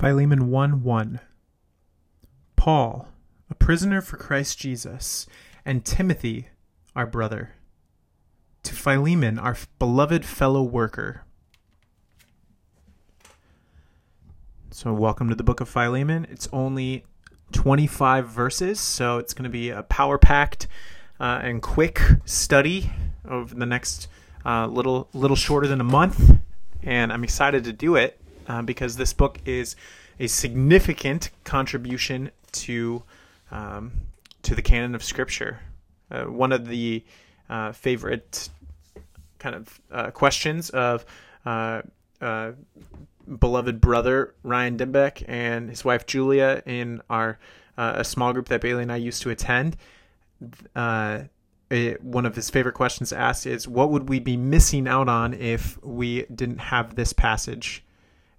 Philemon 1 1. Paul, a prisoner for Christ Jesus, and Timothy, our brother, to Philemon, our beloved fellow worker. So, welcome to the book of Philemon. It's only 25 verses, so it's going to be a power packed uh, and quick study over the next uh, little little shorter than a month, and I'm excited to do it uh, because this book is a significant contribution to um, to the canon of Scripture. Uh, one of the uh, favorite kind of uh, questions of uh, uh, beloved brother Ryan Dimbeck and his wife Julia in our a small group that Bailey and I used to attend. It, one of his favorite questions asked is, "What would we be missing out on if we didn't have this passage?"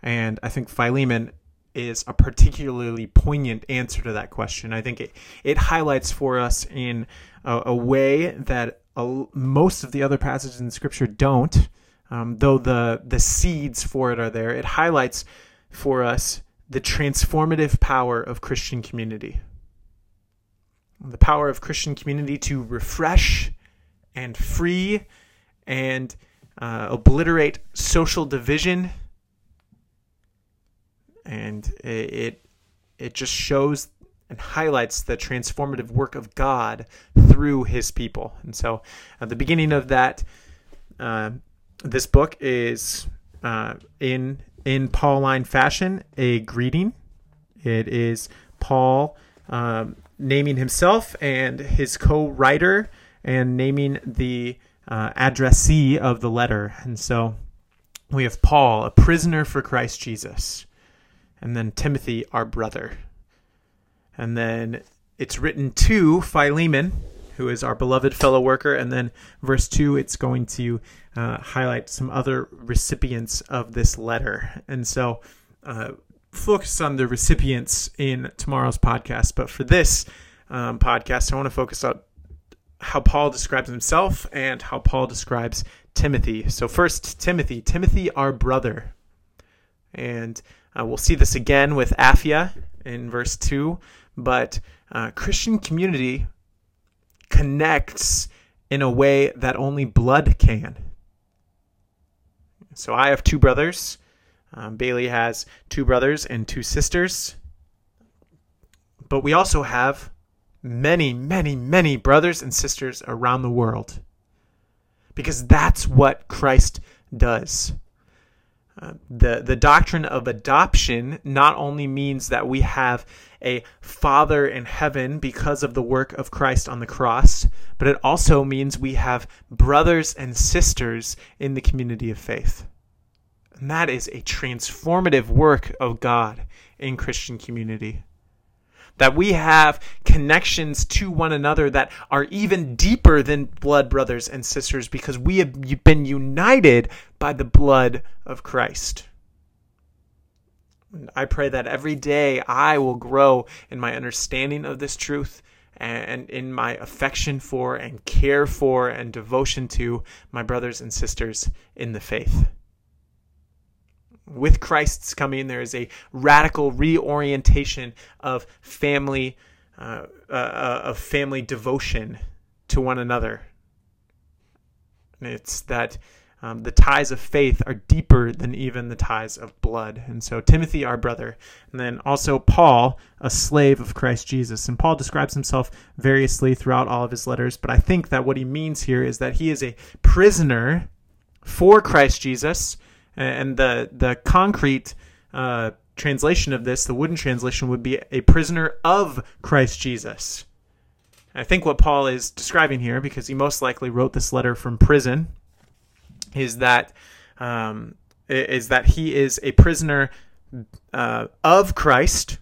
And I think Philemon is a particularly poignant answer to that question. I think it, it highlights for us in a, a way that a, most of the other passages in Scripture don't, um, though the, the seeds for it are there. It highlights for us the transformative power of Christian community. The power of Christian community to refresh and free and uh, obliterate social division and it it just shows and highlights the transformative work of God through His people. And so, at the beginning of that, uh, this book is uh, in in Pauline fashion a greeting. It is Paul um, naming himself and his co-writer and naming the uh, addressee of the letter. And so, we have Paul, a prisoner for Christ Jesus and then Timothy, our brother. And then it's written to Philemon, who is our beloved fellow worker. And then verse 2, it's going to uh, highlight some other recipients of this letter. And so, uh, focus on the recipients in tomorrow's podcast. But for this um, podcast, I want to focus on how Paul describes himself and how Paul describes Timothy. So, first, Timothy. Timothy, our brother. And uh, we'll see this again with Apphia in verse 2. But uh, Christian community connects in a way that only blood can. So I have two brothers. Um, Bailey has two brothers and two sisters. But we also have many, many, many brothers and sisters around the world. Because that's what Christ does the the doctrine of adoption not only means that we have a father in heaven because of the work of Christ on the cross, but it also means we have brothers and sisters in the community of faith. And that is a transformative work of God in Christian community that we have connections to one another that are even deeper than blood brothers and sisters because we have been united by the blood of Christ. I pray that every day I will grow in my understanding of this truth and in my affection for and care for and devotion to my brothers and sisters in the faith with Christ's coming, there is a radical reorientation of family, uh, uh, of family devotion to one another. And it's that um, the ties of faith are deeper than even the ties of blood. And so, Timothy, our brother, and then also Paul, a slave of Christ Jesus. And Paul describes himself variously throughout all of his letters, but I think that what he means here is that he is a prisoner for Christ Jesus and the the concrete uh, translation of this, the wooden translation, would be a prisoner of Christ Jesus. I think what Paul is describing here, because he most likely wrote this letter from prison, is that um, is that he is a prisoner uh, of Christ.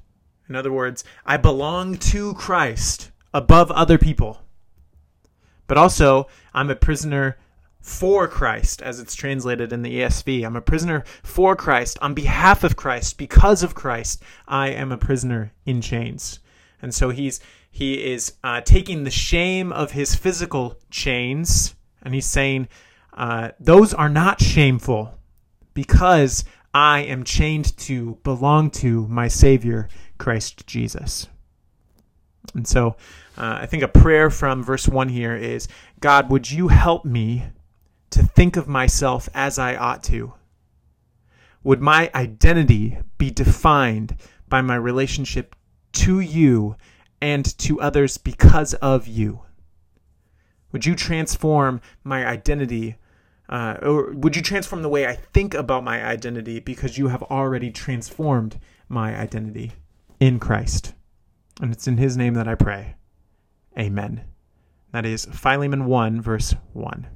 In other words, I belong to Christ above other people. But also, I'm a prisoner for Christ, as it's translated in the ESV. I'm a prisoner for Christ, on behalf of Christ, because of Christ. I am a prisoner in chains. And so he's he is uh, taking the shame of his physical chains, and he's saying, uh, "Those are not shameful, because I am chained to, belong to my Savior, Christ Jesus. And so uh, I think a prayer from verse 1 here is God, would you help me to think of myself as I ought to? Would my identity be defined by my relationship to you and to others because of you? Would you transform my identity? Uh, or would you transform the way I think about my identity because you have already transformed my identity in Christ? And it's in his name that I pray. Amen. That is Philemon 1, verse 1.